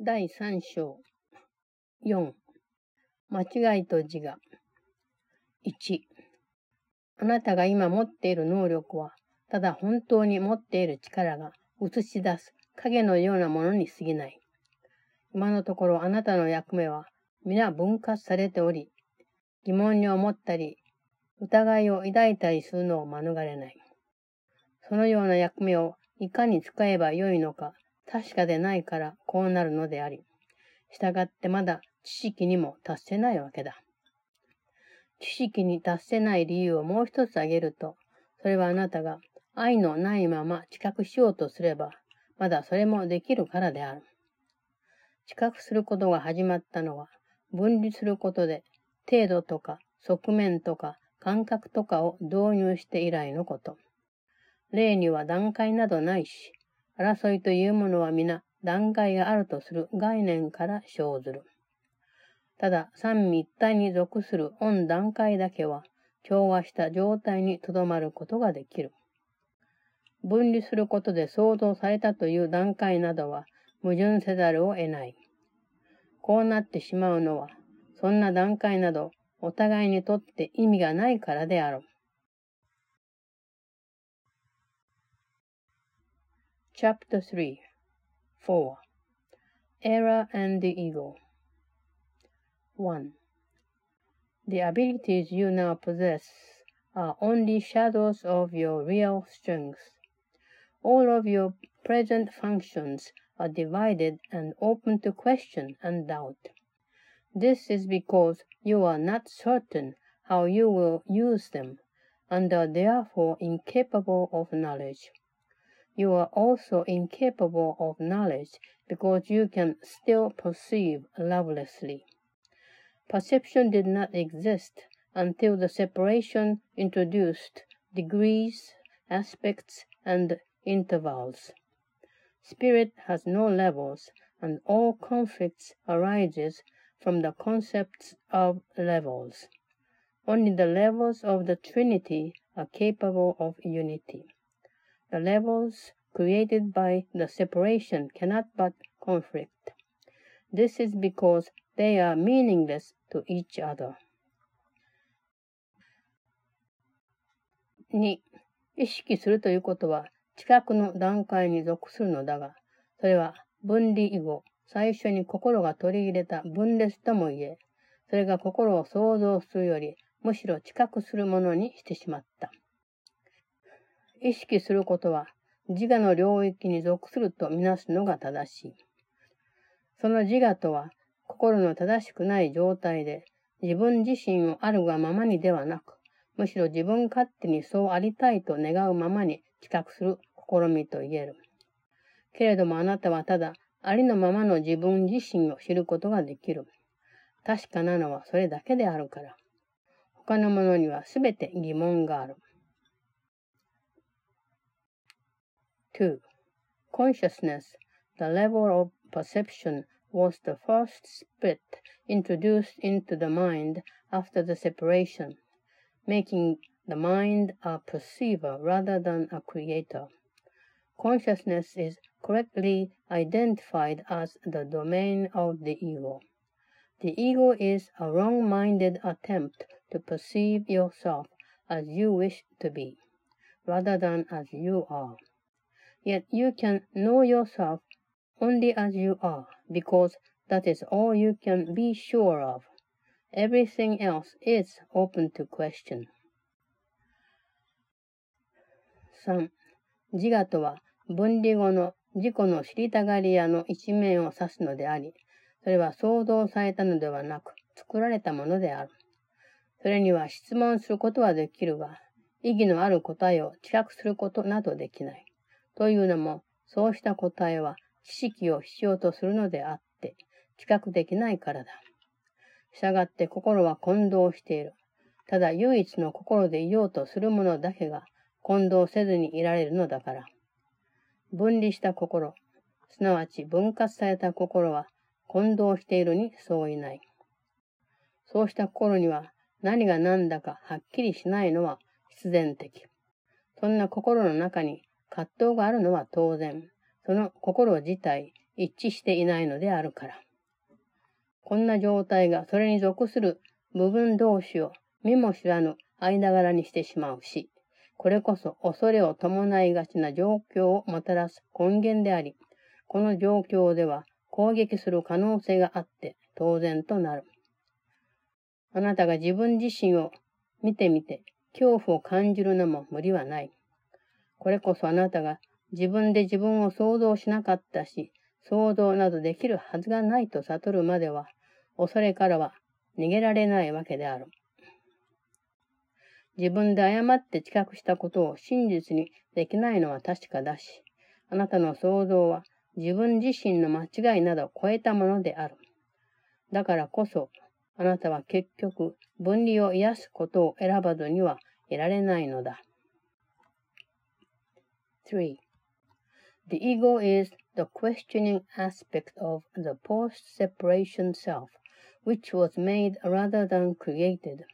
第3章4間違いと自我1あなたが今持っている能力はただ本当に持っている力が映し出す影のようなものに過ぎない。今のところあなたの役目は皆分割されており、疑問に思ったり、疑いを抱いたりするのを免れない。そのような役目をいかに使えばよいのか確かでないからこうなるのであり、従ってまだ知識にも達せないわけだ。知識に達せない理由をもう一つ挙げると、それはあなたが愛のないまま知覚しようとすれば、まだそれもできるからである。知覚することが始まったのは、分離することで、程度とか側面とか感覚とかを導入して以来のこと。例には段階などないし、争いというものは皆段階があるとする概念から生ずる。ただ、三位一体に属する温段階だけは、調和した状態にとどまることができる。分離することで創造されたという段階などは矛盾せざるを得ない。こうなってしまうのは、そんな段階などお互いにとって意味がないからである。Chapter 3 4 Error and the Ego 1. The abilities you now possess are only shadows of your real strength. All of your present functions are divided and open to question and doubt. This is because you are not certain how you will use them and are therefore incapable of knowledge. You are also incapable of knowledge because you can still perceive lovelessly. Perception did not exist until the separation introduced degrees, aspects, and intervals. Spirit has no levels, and all conflicts arises from the concepts of levels. Only the levels of the Trinity are capable of unity. The levels created by the separation cannot but conflict. This is because they are meaningless to each other. 2. 意識するということは、知覚の段階に属するのだが、それは分離以後、最初に心が取り入れた分裂とも言え、それが心を想像するより、むしろ知覚するものにしてしまった。意識することは自我の領域に属するとみなすのが正しい。その自我とは心の正しくない状態で自分自身をあるがままにではなく、むしろ自分勝手にそうありたいと願うままに知覚する試みと言える。けれどもあなたはただありのままの自分自身を知ることができる。確かなのはそれだけであるから。他のものにはすべて疑問がある。2. Consciousness, the level of perception, was the first split introduced into the mind after the separation, making the mind a perceiver rather than a creator. Consciousness is correctly identified as the domain of the ego. The ego is a wrong minded attempt to perceive yourself as you wish to be, rather than as you are. Yet you can know yourself only as you are, because that is all you can be sure of. Everything else is open to question. 3. 自我とは分離後の自己の知りたがり屋の一面を指すのであり、それは想像されたのではなく、作られたものである。それには質問することはできるが、意義のある答えを知覚することなどできない。というのも、そうした答えは知識を必要とするのであって、知覚できないからだ。従って心は混同している。ただ唯一の心でいようとするものだけが混同せずにいられるのだから。分離した心、すなわち分割された心は混同しているに相違ない。そうした心には何が何だかはっきりしないのは必然的。そんな心の中に葛藤があるのは当然。その心自体、一致していないのであるから。こんな状態がそれに属する部分同士を見も知らぬ間柄にしてしまうし、これこそ恐れを伴いがちな状況をもたらす根源であり、この状況では攻撃する可能性があって当然となる。あなたが自分自身を見てみて恐怖を感じるのも無理はない。これこそあなたが自分で自分を想像しなかったし、想像などできるはずがないと悟るまでは、恐れからは逃げられないわけである。自分で誤って知覚したことを真実にできないのは確かだし、あなたの想像は自分自身の間違いなどを超えたものである。だからこそ、あなたは結局、分離を癒すことを選ばずにはいられないのだ。3. The ego is the questioning aspect of the post-separation self, which was made rather than created.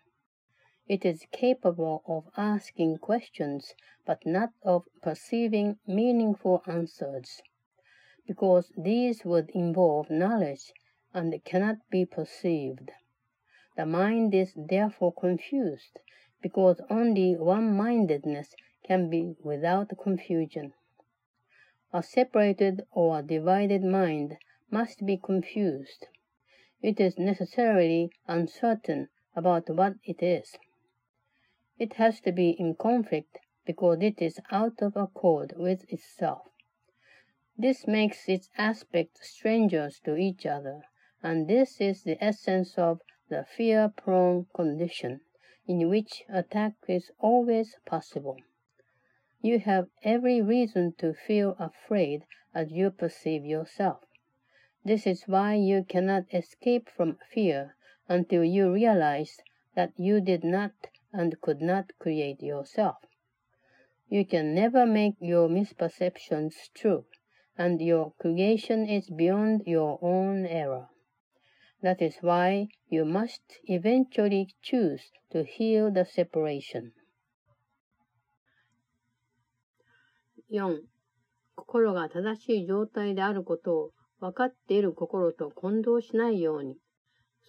It is capable of asking questions, but not of perceiving meaningful answers, because these would involve knowledge and cannot be perceived. The mind is therefore confused, because only one-mindedness can be without confusion. A separated or divided mind must be confused. It is necessarily uncertain about what it is. It has to be in conflict because it is out of accord with itself. This makes its aspects strangers to each other, and this is the essence of the fear-prone condition, in which attack is always possible. You have every reason to feel afraid as you perceive yourself. This is why you cannot escape from fear until you realize that you did not and could not create yourself. You can never make your misperceptions true, and your creation is beyond your own error. That is why you must eventually choose to heal the separation. 4. 心が正しい状態であることを分かっている心と混同しないように、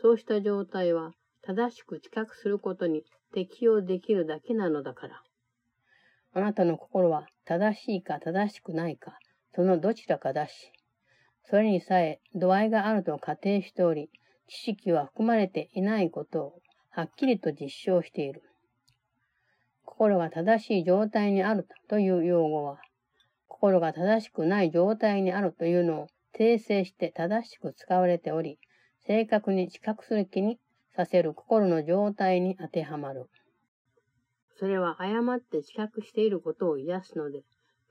そうした状態は正しく知覚することに適用できるだけなのだから。あなたの心は正しいか正しくないか、そのどちらかだし、それにさえ度合いがあると仮定しており、知識は含まれていないことをはっきりと実証している。心が正しい状態にあるという用語は、心が正しくない状態にあるというのを訂正して正しく使われており、正確に知覚する気にさせる心の状態に当てはまる。それは誤って知覚していることを癒すので、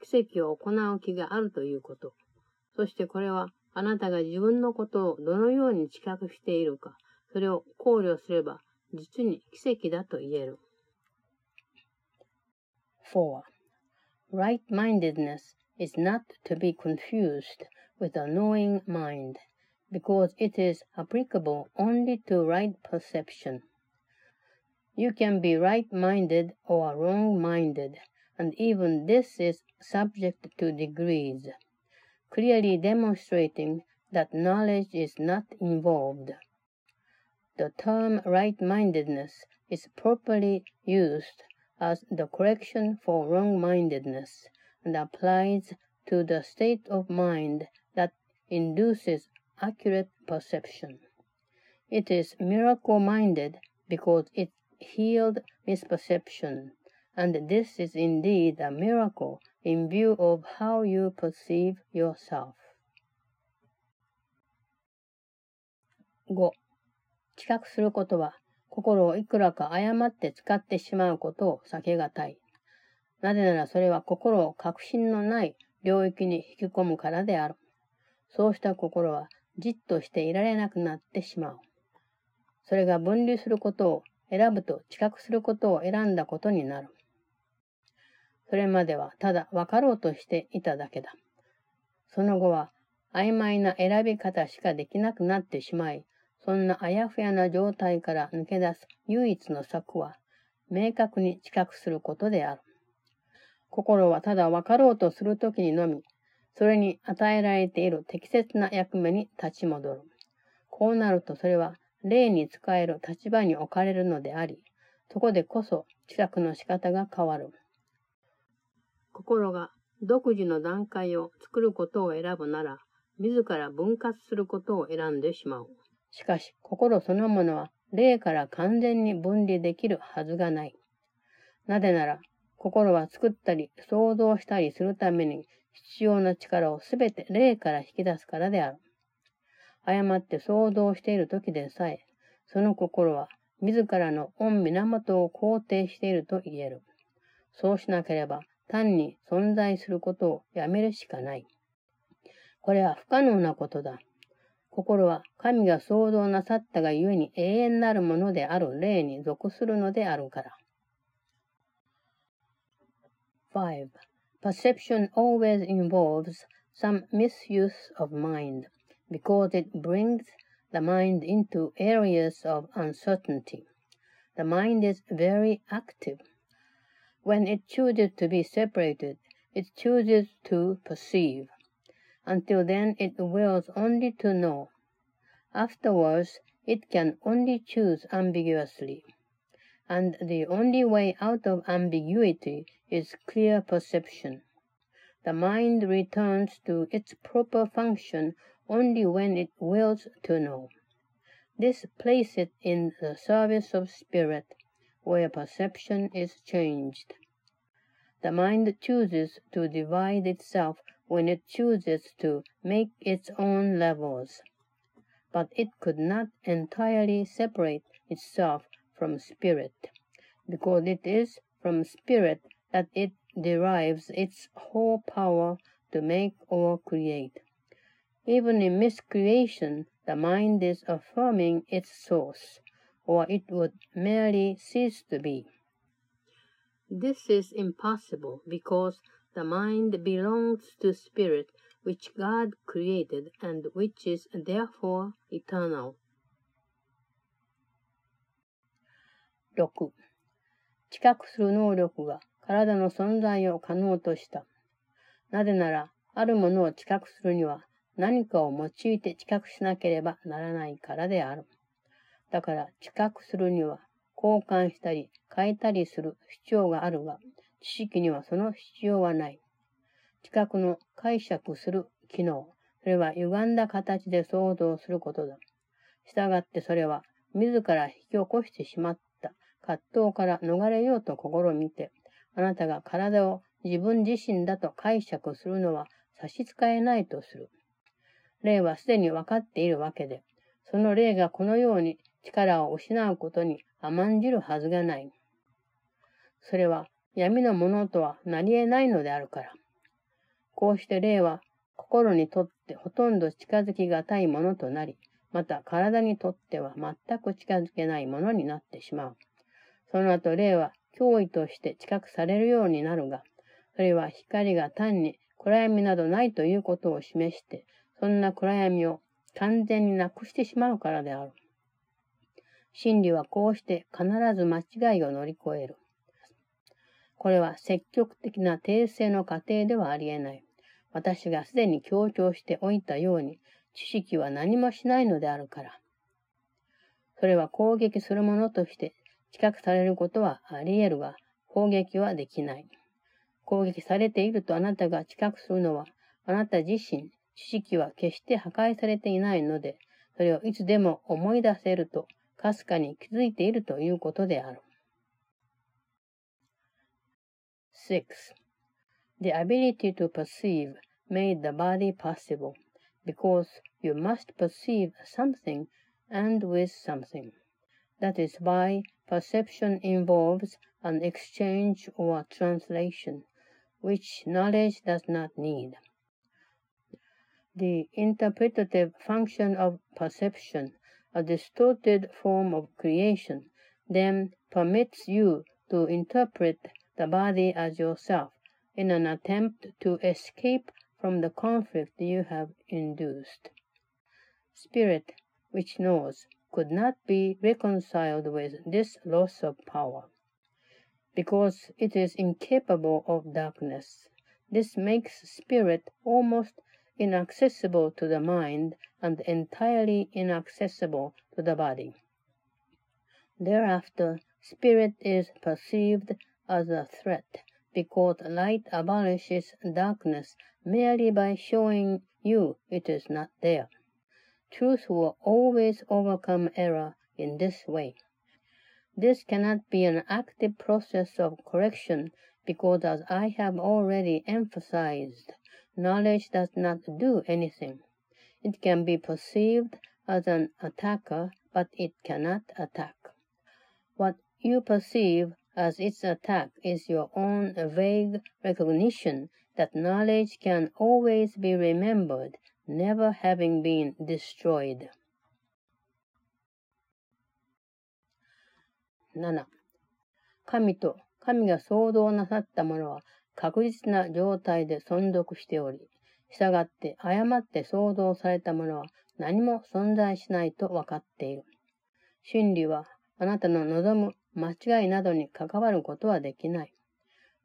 奇跡を行う気があるということ。そしてこれはあなたが自分のことをどのように知覚しているか、それを考慮すれば実に奇跡だと言える。4. Right-mindedness is not to be confused with a knowing mind. because it is applicable only to right perception. You can be right-minded or wrong-minded, and even this is subject to degrees, clearly demonstrating that knowledge is not involved. The term right-mindedness is properly used as the correction for wrong-mindedness and applies to the state of mind that induces accurate perception. It is miracle minded because it healed misperception, and this is indeed a miracle in view of how you perceive yourself. 5. 知覚することは、 心をいくらか誤って使ってしまうことを避けがたい。なぜならそれは心を確信のない領域に引き込むからである。そうした心はじっとしていられなくなってしまう。それが分離することを選ぶと知覚することを選んだことになる。それまではただ分かろうとしていただけだ。その後は曖昧な選び方しかできなくなってしまい、そんなあやふやな状態から抜け出す唯一の策は、明確に知覚することである。心はただ分かろうとするときにのみ、それに与えられている適切な役目に立ち戻る。こうなるとそれは霊に使える立場に置かれるのであり、そこでこそ知覚の仕方が変わる。心が独自の段階を作ることを選ぶなら、自ら分割することを選んでしまう。しかし、心そのものは霊から完全に分離できるはずがない。なぜなら、心は作ったり想像したりするために必要な力をすべて霊から引き出すからである。誤って想像している時でさえ、その心は自らの御源を肯定していると言える。そうしなければ単に存在することをやめるしかない。これは不可能なことだ。心は神が創造なさったがゆえに永遠なるものである霊に属するのであるから。5. Perception always involves some misuse of mind because it brings the mind into areas of uncertainty. The mind is very active. When it chooses to be separated, it chooses to perceive. Until then, it wills only to know. Afterwards, it can only choose ambiguously. And the only way out of ambiguity is clear perception. The mind returns to its proper function only when it wills to know. This places it in the service of spirit, where perception is changed. The mind chooses to divide itself when it chooses to make its own levels. But it could not entirely separate itself from spirit, because it is from spirit that it derives its whole power to make or create. Even in miscreation, the mind is affirming its source, or it would merely cease to be. This is impossible because the mind belongs to spirit which God created and which is therefore eternal. 6. 知覚する能力が体の存在を可能とした。なぜなら、あるものを知覚するには、何かを用いて知覚しなければならないからである。だから知覚するには交換したり変えたりする必要があるが、知識にはその必要はない。知覚の解釈する機能、それは歪んだ形で想像することだ。したがってそれは自ら引き起こしてしまった葛藤から逃れようと試みて、あなたが体を自分自身だと解釈するのは差し支えないとする。霊はすでに分かっているわけで、その霊がこのように力を失うことに甘んじるはずがない。それは闇のものとはなり得ないのであるから。こうして霊は心にとってほとんど近づきがたいものとなり、また体にとっては全く近づけないものになってしまう。その後霊は脅威として知覚されるようになるが、それは光が単に暗闇などないということを示して、そんな暗闇を完全になくしてしまうからである。真理はこうして必ず間違いを乗り越える。これは積極的な訂正の過程ではありえない。私がすでに強調しておいたように、知識は何もしないのであるから。それは攻撃するものとして知覚されることはあり得るが、攻撃はできない。攻撃されているとあなたが知覚するのは、あなた自身、知識は決して破壊されていないので、それをいつでも思い出せると、かすかに気づいているということである。6. The ability to perceive made the body possible, because you must perceive something and with something. That is why perception involves an exchange or translation, which knowledge does not need. the interpretative function of perception, a distorted form of creation, then permits you to interpret the body as yourself in an attempt to escape from the conflict you have induced. Spirit, which knows, could not be reconciled with this loss of power. Because it is incapable of darkness, This makes spirit almost inaccessible to the mind and entirely inaccessible to the body. Thereafter, spirit is perceived as a threat, because light abolishes darkness merely by showing you it is not there. Truth will always overcome error in this way. This cannot be an active process of correction because, as I have already emphasized, knowledge does not do anything. It can be perceived as an attacker, but it cannot attack. What you perceive as its attack is your own vague recognition that knowledge can always be remembered, never having been destroyed. 7. 神と神が創造なさったものは確実な状態で存続しており、従って誤って創造されたものは何も存在しないと分かっている。真理はあなたの望む間違いなどに関わることはできない。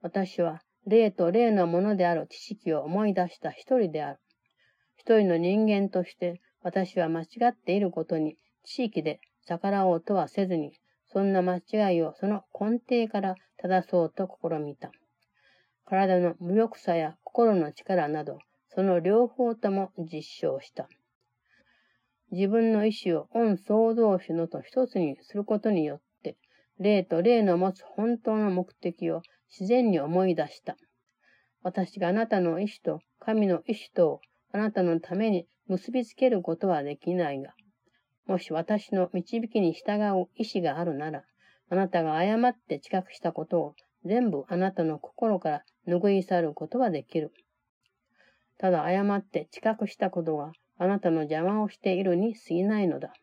私は霊と霊のものである知識を思い出した一人である。一人の人間として私は間違っていることに地域で逆らおうとはせずにそんな間違いをその根底から正そうと試みた。体の無力さや心の力など、その両方とも実証した。自分の意志を恩創造主のと一つにすることによって、霊と霊の持つ本当の目的を自然に思い出した。私があなたの意志と神の意志とをあなたのために結びつけることはできないが、もし私の導きに従う意志があるなら、あなたが誤って知覚したことを全部あなたの心から拭い去ることはできる。ただ誤って知覚したことがあなたの邪魔をしているに過ぎないのだ。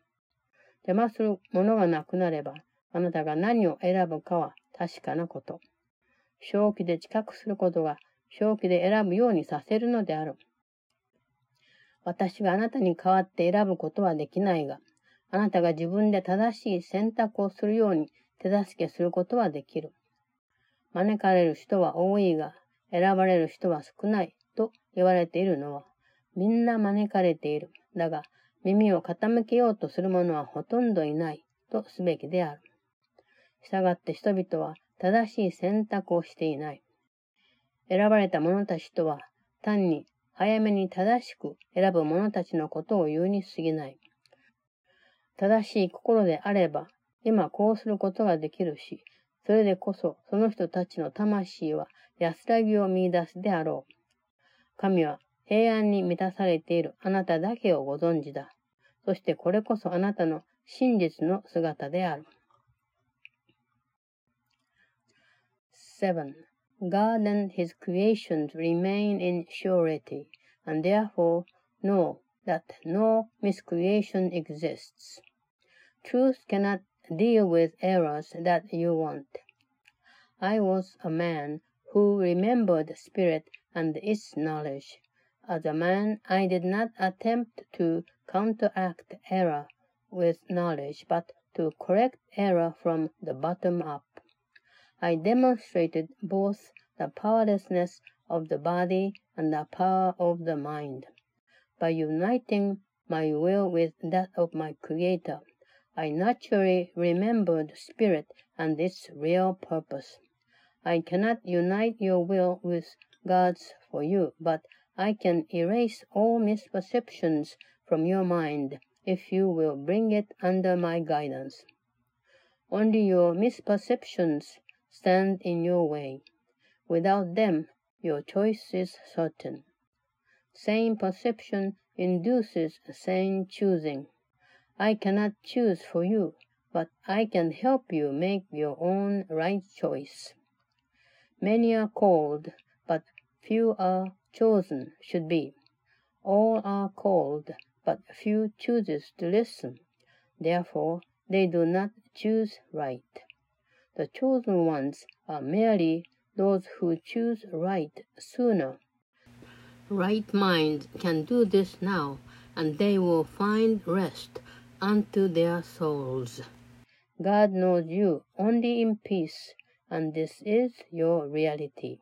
邪魔するものがなくなれば、あなたが何を選ぶかは確かなこと。正気で知覚することが正気で選ぶようにさせるのである。私があなたに代わって選ぶことはできないが、あなたが自分で正しい選択をするように手助けすることはできる。招かれる人は多いが、選ばれる人は少ないと言われているのは、みんな招かれている。だが、耳を傾けようとする者はほとんどいないとすべきである。したがって人々は正しい選択をしていない。選ばれた者たちとは、単に早めに正しく選ぶ者たちのことを言うに過ぎない。正しい心であれば、今こうすることができるし、それでこそその人たちの魂は安らぎを見出すであろう。神は平安に満たされているあなただけをご存知だ。そしてこれこそあなたの真実の姿である。7. God and his creations remain in surety, and therefore know that no miscreation exists. Truth cannot deal with errors that you want. I was a man who remembered spirit and its knowledge. As a man, I did not attempt to counteract error with knowledge, but to correct error from the bottom up. I demonstrated both the powerlessness of the body and the power of the mind. By uniting my will with that of my Creator, I naturally remembered spirit and its real purpose. I cannot unite your will with God's for you, but I can erase all misperceptions from your mind if you will bring it under my guidance. Only your misperceptions stand in your way. Without them, your choice is certain. Sane perception induces sane choosing. I cannot choose for you, but I can help you make your own right choice. Many are called, but few are chosen, should be. All are called, but few chooses to listen. Therefore, they do not choose right. The chosen ones are merely those who choose right sooner. Right minds can do this now, and they will find rest unto their souls. God knows you only in peace, and this is your reality.